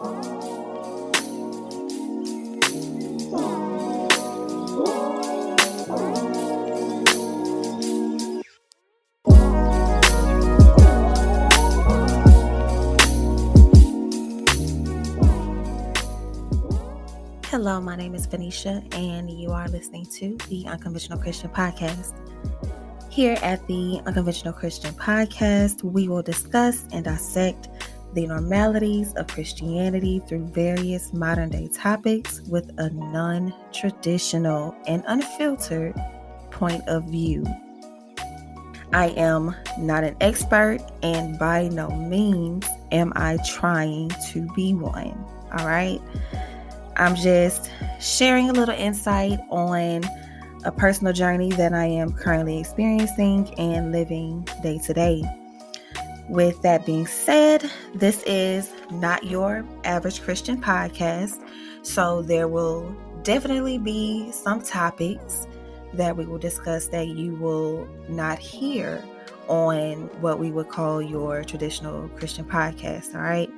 Hello, my name is Venetia, and you are listening to the Unconventional Christian Podcast. Here at the Unconventional Christian Podcast, we will discuss and dissect the normalities of Christianity through various modern day topics with a non traditional and unfiltered point of view. I am not an expert, and by no means am I trying to be one. All right. I'm just sharing a little insight on a personal journey that I am currently experiencing and living day to day. With that being said, this is not your average Christian podcast. So there will definitely be some topics that we will discuss that you will not hear on what we would call your traditional Christian podcast. All right.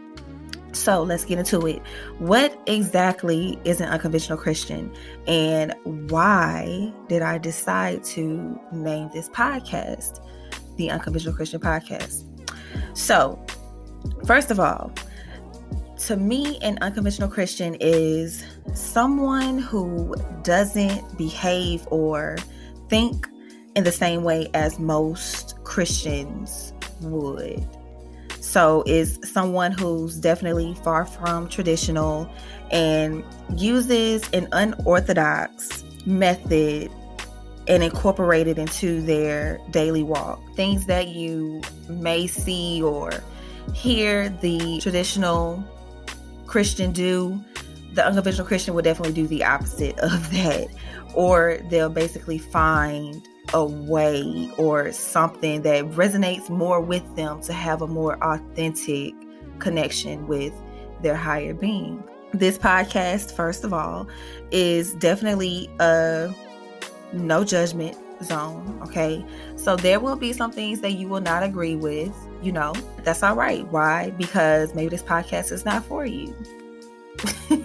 So let's get into it. What exactly is an unconventional Christian, and why did I decide to name this podcast the Unconventional Christian Podcast? So, first of all, to me, an unconventional Christian is someone who doesn't behave or think in the same way as most Christians would. So, is someone who's definitely far from traditional and uses an unorthodox method and incorporate it into their daily walk. Things that you may see or hear the traditional Christian do, the unconventional Christian will definitely do the opposite of that. Or they'll basically find a way or something that resonates more with them to have a more authentic connection with their higher being. This podcast, first of all, is definitely a no judgment zone. Okay. So there will be some things that you will not agree with. You know, that's all right. Why? Because maybe this podcast is not for you.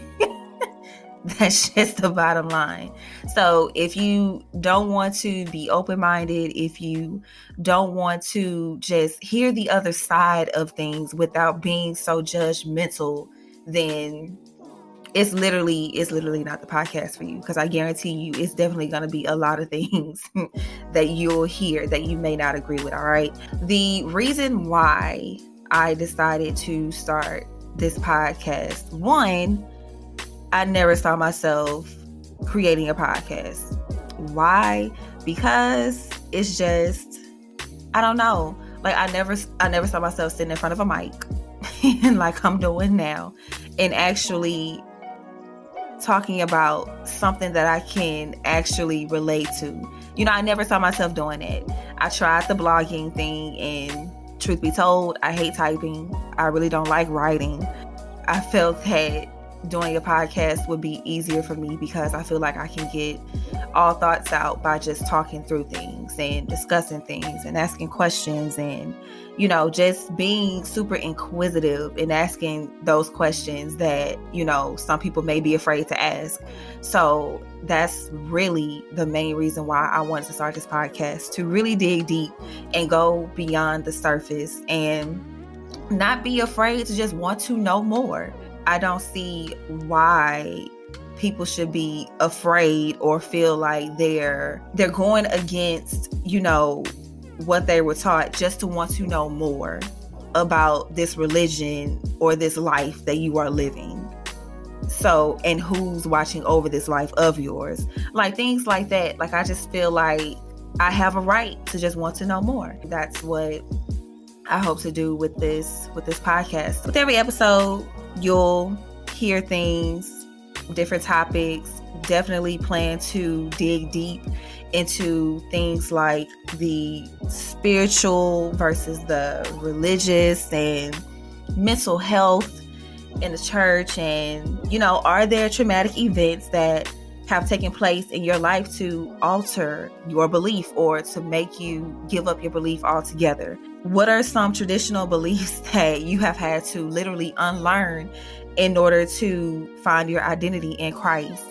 That's just the bottom line. So, if you don't want to be open minded, if you don't want to just hear the other side of things without being so judgmental, then it's literally it's literally not the podcast for you because I guarantee you it's definitely going to be a lot of things that you'll hear that you may not agree with, all right? The reason why I decided to start this podcast, one, I never saw myself creating a podcast. Why? Because it's just I don't know. Like I never I never saw myself sitting in front of a mic and like I'm doing now and actually talking about something that I can actually relate to. You know, I never saw myself doing it. I tried the blogging thing and truth be told, I hate typing. I really don't like writing. I felt that doing a podcast would be easier for me because I feel like I can get all thoughts out by just talking through things and discussing things and asking questions and you know just being super inquisitive and asking those questions that you know some people may be afraid to ask. So that's really the main reason why I wanted to start this podcast to really dig deep and go beyond the surface and not be afraid to just want to know more I don't see why people should be afraid or feel like they're they're going against, you know, what they were taught just to want to know more about this religion or this life that you are living. So, and who's watching over this life of yours? Like things like that. Like I just feel like I have a right to just want to know more. That's what I hope to do with this with this podcast. With every episode, you'll hear things, different topics. Definitely plan to dig deep into things like the spiritual versus the religious and mental health in the church and you know are there traumatic events that have taken place in your life to alter your belief or to make you give up your belief altogether? What are some traditional beliefs that you have had to literally unlearn in order to find your identity in Christ.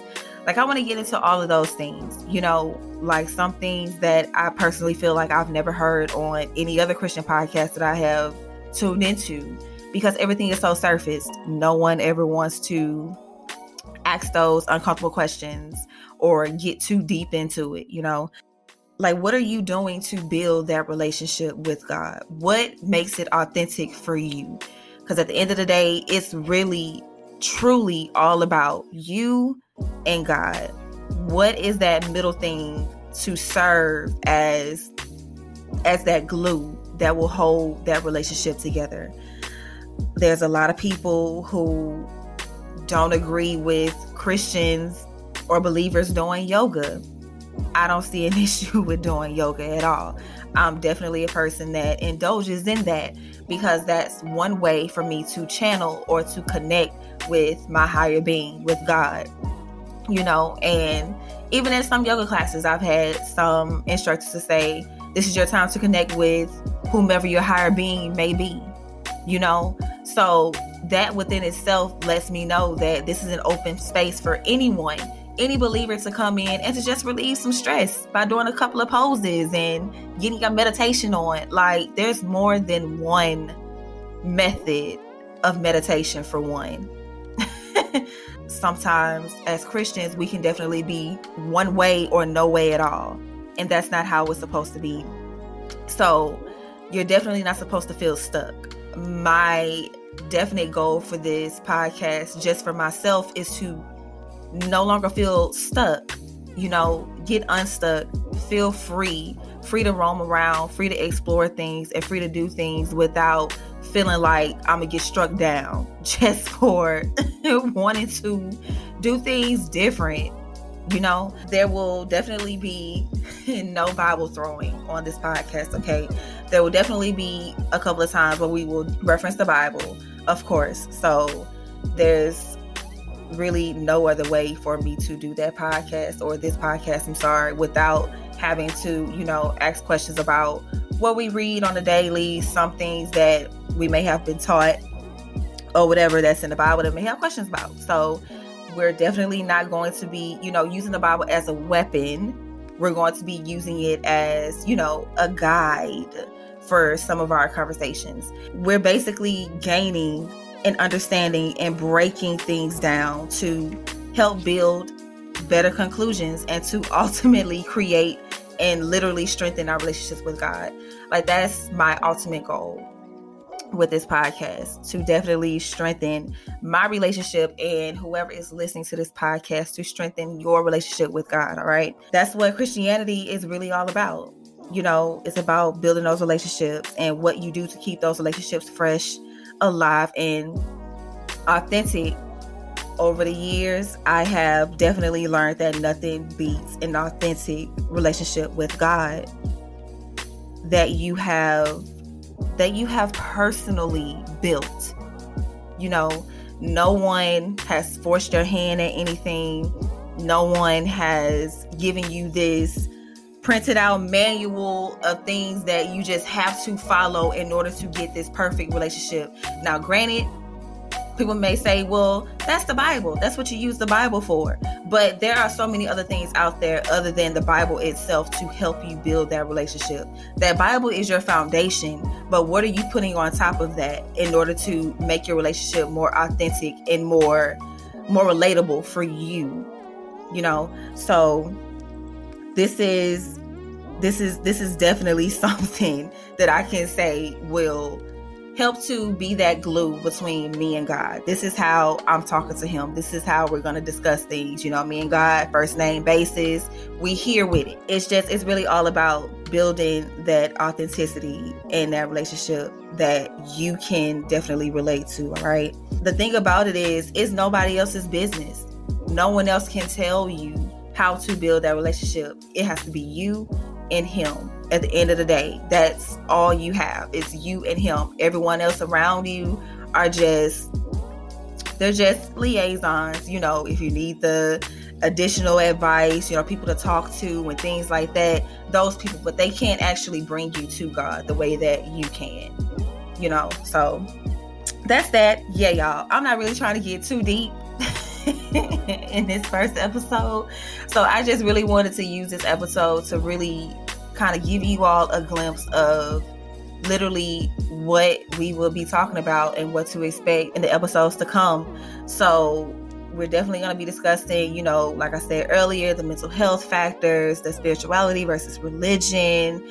Like, I want to get into all of those things, you know, like some things that I personally feel like I've never heard on any other Christian podcast that I have tuned into because everything is so surfaced. No one ever wants to ask those uncomfortable questions or get too deep into it, you know? Like, what are you doing to build that relationship with God? What makes it authentic for you? Because at the end of the day, it's really, truly all about you and God. What is that middle thing to serve as as that glue that will hold that relationship together? There's a lot of people who don't agree with Christians or believers doing yoga. I don't see an issue with doing yoga at all. I'm definitely a person that indulges in that because that's one way for me to channel or to connect with my higher being, with God. You know, and even in some yoga classes, I've had some instructors to say, This is your time to connect with whomever your higher being may be. You know, so that within itself lets me know that this is an open space for anyone any believer to come in and to just relieve some stress by doing a couple of poses and getting a meditation on. Like, there's more than one method of meditation for one. Sometimes, as Christians, we can definitely be one way or no way at all. And that's not how it's supposed to be. So, you're definitely not supposed to feel stuck. My definite goal for this podcast, just for myself, is to no longer feel stuck. You know, get unstuck, feel free, free to roam around, free to explore things, and free to do things without feeling like I'm gonna get struck down just for wanting to do things different. You know, there will definitely be no Bible throwing on this podcast, okay? There will definitely be a couple of times where we will reference the Bible, of course. So there's really no other way for me to do that podcast or this podcast, I'm sorry, without having to, you know, ask questions about what we read on the daily, some things that we may have been taught or whatever that's in the Bible that may have questions about. So we're definitely not going to be, you know, using the Bible as a weapon. We're going to be using it as, you know, a guide for some of our conversations. We're basically gaining and understanding and breaking things down to help build better conclusions and to ultimately create and literally strengthen our relationships with God. Like that's my ultimate goal with this podcast to definitely strengthen my relationship and whoever is listening to this podcast to strengthen your relationship with God. All right. That's what Christianity is really all about. You know, it's about building those relationships and what you do to keep those relationships fresh alive and authentic over the years, I have definitely learned that nothing beats an authentic relationship with God that you have that you have personally built. You know, no one has forced your hand at anything. No one has given you this printed out manual of things that you just have to follow in order to get this perfect relationship. Now, granted, people may say, well, that's the Bible. That's what you use the Bible for. But there are so many other things out there other than the Bible itself to help you build that relationship. That Bible is your foundation, but what are you putting on top of that in order to make your relationship more authentic and more more relatable for you? You know, so this is this is this is definitely something that I can say will help to be that glue between me and God. This is how I'm talking to him. This is how we're going to discuss things. You know, me and God, first name basis. We here with it. It's just, it's really all about building that authenticity and that relationship that you can definitely relate to. All right. The thing about it is, it's nobody else's business. No one else can tell you how to build that relationship. It has to be you and him at the end of the day. That's all you have. It's you and him. Everyone else around you are just they're just liaisons, you know, if you need the additional advice, you know, people to talk to and things like that, those people, but they can't actually bring you to God the way that you can. You know, so that's that. Yeah, y'all. I'm not really trying to get too deep in this first episode. So I just really wanted to use this episode to really kind of give you all a glimpse of literally what we will be talking about and what to expect in the episodes to come. So we're definitely going to be discussing, you know, like I said earlier, the mental health factors, the spirituality versus religion.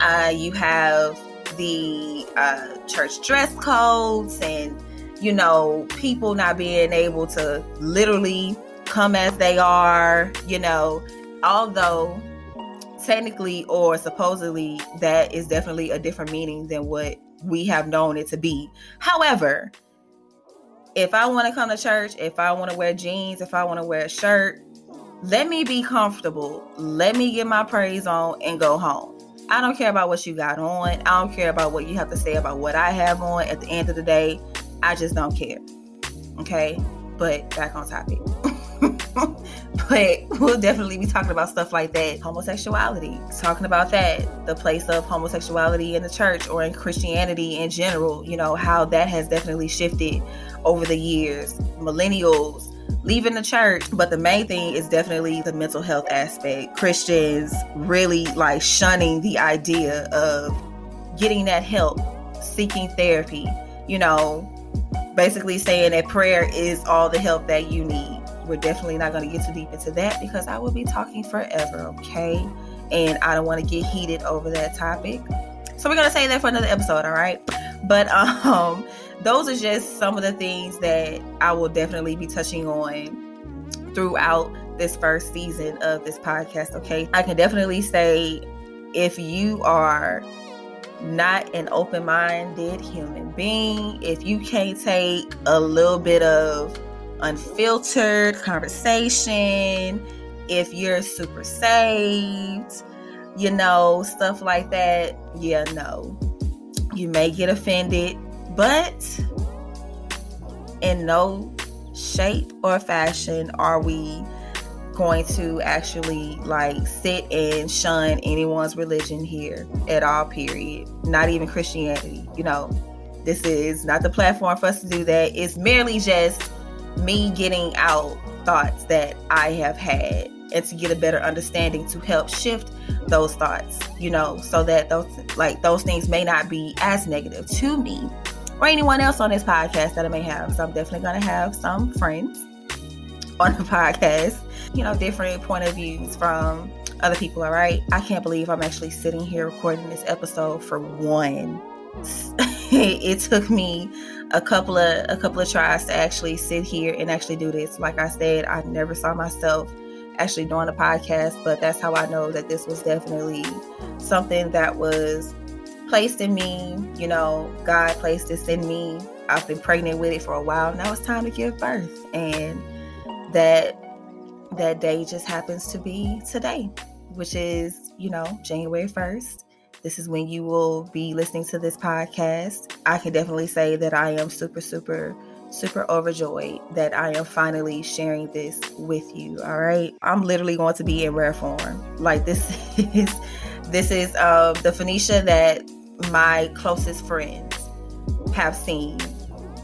Uh, you have the uh, church dress codes and, you know, people not being able to literally come as they are, you know, although technically or supposedly that is definitely a different meaning than what we have known it to be. However, if I want to come to church, if I want to wear jeans, if I want to wear a shirt, let me be comfortable. Let me get my praise on and go home. I don't care about what you got on. I don't care about what you have to say about what I have on. At the end of the day, I just don't care. Okay? But back on topic. but we'll definitely be talking about stuff like that. Homosexuality, talking about that, the place of homosexuality in the church or in Christianity in general, you know, how that has definitely shifted over the years. Millennials leaving the church, but the main thing is definitely the mental health aspect. Christians really like shunning the idea of getting that help, seeking therapy, you know, basically saying that prayer is all the help that you need we're definitely not going to get too deep into that because I will be talking forever, okay? And I don't want to get heated over that topic. So we're going to say that for another episode, all right? But um those are just some of the things that I will definitely be touching on throughout this first season of this podcast, okay? I can definitely say if you are not an open minded human being, if you can't take a little bit of unfiltered conversation, if you're super saved, you know, stuff like that, yeah, no. You may get offended, but in no shape or fashion are we going to actually like sit and shun anyone's religion here at all period. Not even christianity you know. This is not the platform for us to do that. It's merely just me getting out thoughts that I have had and to get a better understanding to help shift those thoughts, you know, so that those like those things may not be as negative to me or anyone else on this podcast that I may have. So I'm definitely gonna have some friends on the podcast, you know, different point of views from other people, all right? I can't believe I'm actually sitting here recording this episode for one. it took me a couple of a couple of tries to actually sit here and actually do this. Like I said, I never saw myself actually doing a podcast, but that's how I know that this was definitely something that was placed in me. You know, God placed this in me. I've been pregnant with it for a while. Now it's time to give birth, and that that day just happens to be today, which is you know January first. This is when you will be listening to this podcast. I can definitely say that I am super, super, super overjoyed that I am finally sharing this with you. All right. I'm literally going to be in rare form. Like this is this is uh, the Phoenicia that my closest friends have seen,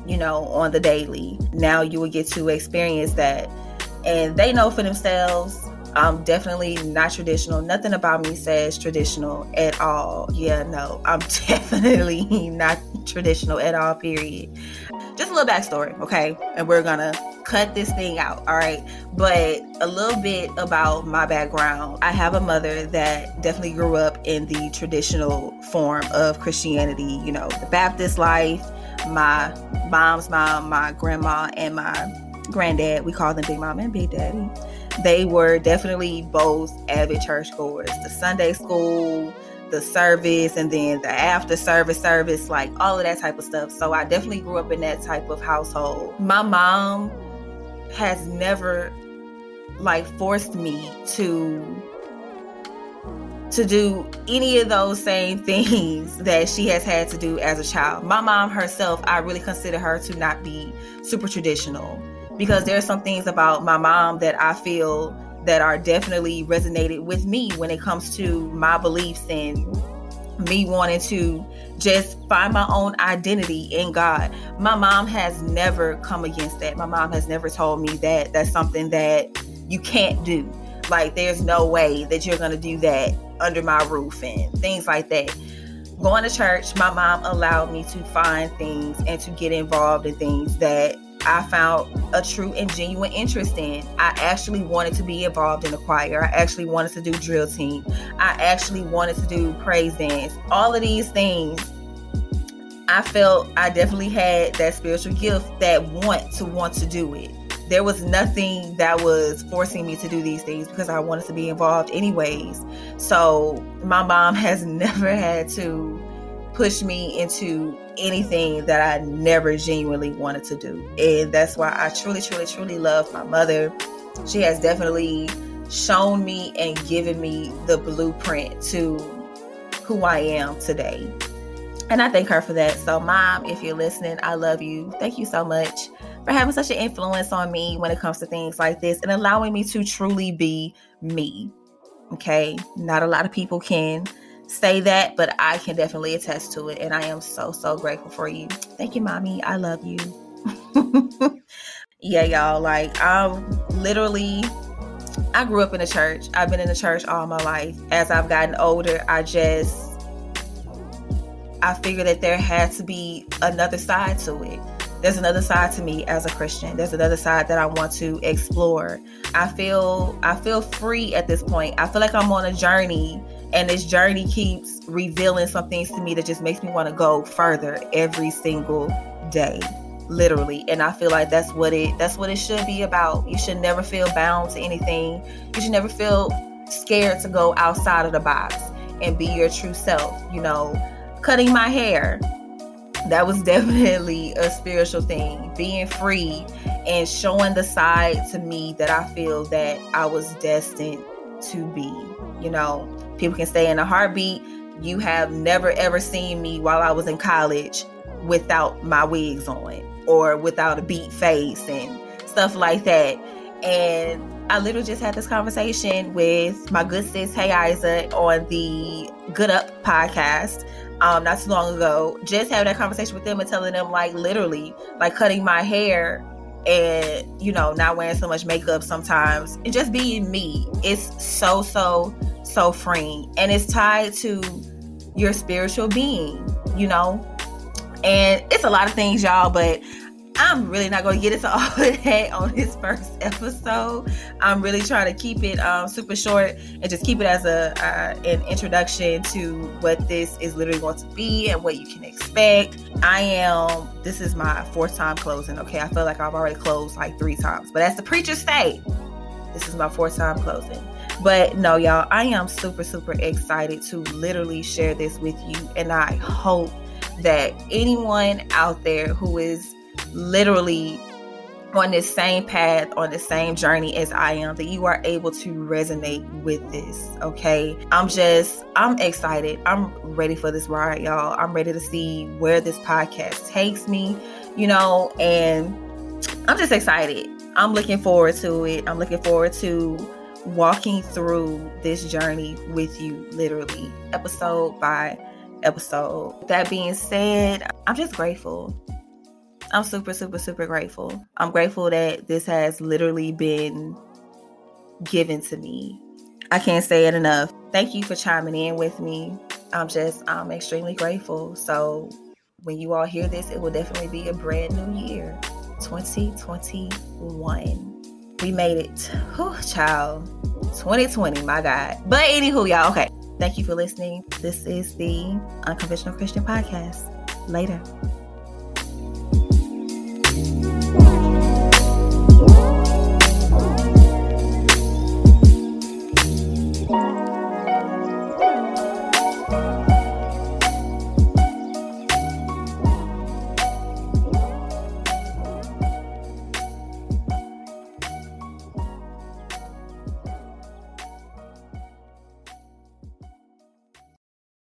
you know, on the daily. Now you will get to experience that. And they know for themselves I'm definitely not traditional. Nothing about me says traditional at all. Yeah, no, I'm definitely not traditional at all, period. Just a little backstory, okay? And we're gonna cut this thing out, all right? But a little bit about my background. I have a mother that definitely grew up in the traditional form of Christianity, you know, the Baptist life. My mom's mom, my grandma, and my granddad, we call them Big Mom and Big Daddy they were definitely both avid churchgoers. The Sunday school, the service, and then the after service service, like all of that type of stuff. So I definitely grew up in that type of household. My mom has never like forced me to to do any of those same things that she has had to do as a child. My mom herself, I really consider her to not be super traditional because there's some things about my mom that I feel that are definitely resonated with me when it comes to my beliefs and me wanting to just find my own identity in God. My mom has never come against that. My mom has never told me that that's something that you can't do. Like, there's no way that you're going to do that under my roof and things like that. Going to church, my mom allowed me to find things and to get involved in things that I found a true and genuine interest in. I actually wanted to be involved in the choir. I actually wanted to do drill team. I actually wanted to do praise dance. All of these things, I felt I definitely had that spiritual gift that want to want to do it. There was nothing that was forcing me to do these things because I wanted to be involved anyways. So my mom has never had to push me into anything that I never genuinely wanted to do. And that's why I truly, truly, truly love my mother. She has definitely shown me and given me the blueprint to who I am today. And I thank her for that. So, mom, if you're listening, I love you. Thank you so much for having such an influence on me when it comes to things like this and allowing me to truly be me. Okay. Not a lot of people can say that, but I can definitely attest to it. And I am so, so grateful for you. Thank you, mommy. I love you. yeah, y'all. Like, I'm literally, I grew up in the church. I've been in the church all my life. As I've gotten older, I just, I figured that there had to be another side to it. There's another side to me as a Christian. There's another side that I want to explore. I feel I feel free at this point. I feel like I'm on a journey and this journey keeps revealing some things to me that just makes me want to go further every single day literally and i feel like that's what it that's what it should be about you should never feel bound to anything you should never feel scared to go outside of the box and be your true self you know cutting my hair that was definitely a spiritual thing. Being free and showing the side to me that i feel that i was destined to be you know. People can say in a heartbeat, you have never ever seen me while I was in college without my wigs on or without a beat face and stuff like that. And I literally just had this conversation with my good sis, Hey Isa, on the Good Up podcast um, not too long ago. Just having that conversation with them and telling them, like, literally, like cutting my hair and, you know, not wearing so much makeup sometimes and just being me. It's so, so so freeing and it's tied to your spiritual being, you know? And it's a lot of things, y'all, but I'm really not going to get into all of that on this first episode. I'm really trying to keep it um, super short and just keep it as a uh, an introduction to what this is literally going to be and what you can expect. I am. This is my fourth time closing. Okay, I feel like I've already closed like three times, but as the preacher say, this is my fourth time closing. But no, y'all, I am super, super excited to literally share this with you. And I hope that anyone out there who is literally on this same path, on the same journey as I am, that you are able to resonate with this. Okay. I'm just, I'm excited. I'm ready for this ride, y'all. I'm ready to see where this podcast takes me, you know, and I'm just excited. I'm looking forward to it. I'm looking forward to walking through this journey with you, literally, episode by episode. That being said, I'm just grateful. I'm super, super, super grateful. I'm grateful that this has literally been given to me. I can't say it enough. Thank you for chiming in with me. I'm just, I'm extremely grateful. So, when you all hear this, it will definitely be a brand new year 2021 we made it. Whew, child. 2020, my God. But anywho, y'all, okay. Thank you for listening. This is the Unconventional Christian Podcast. Later.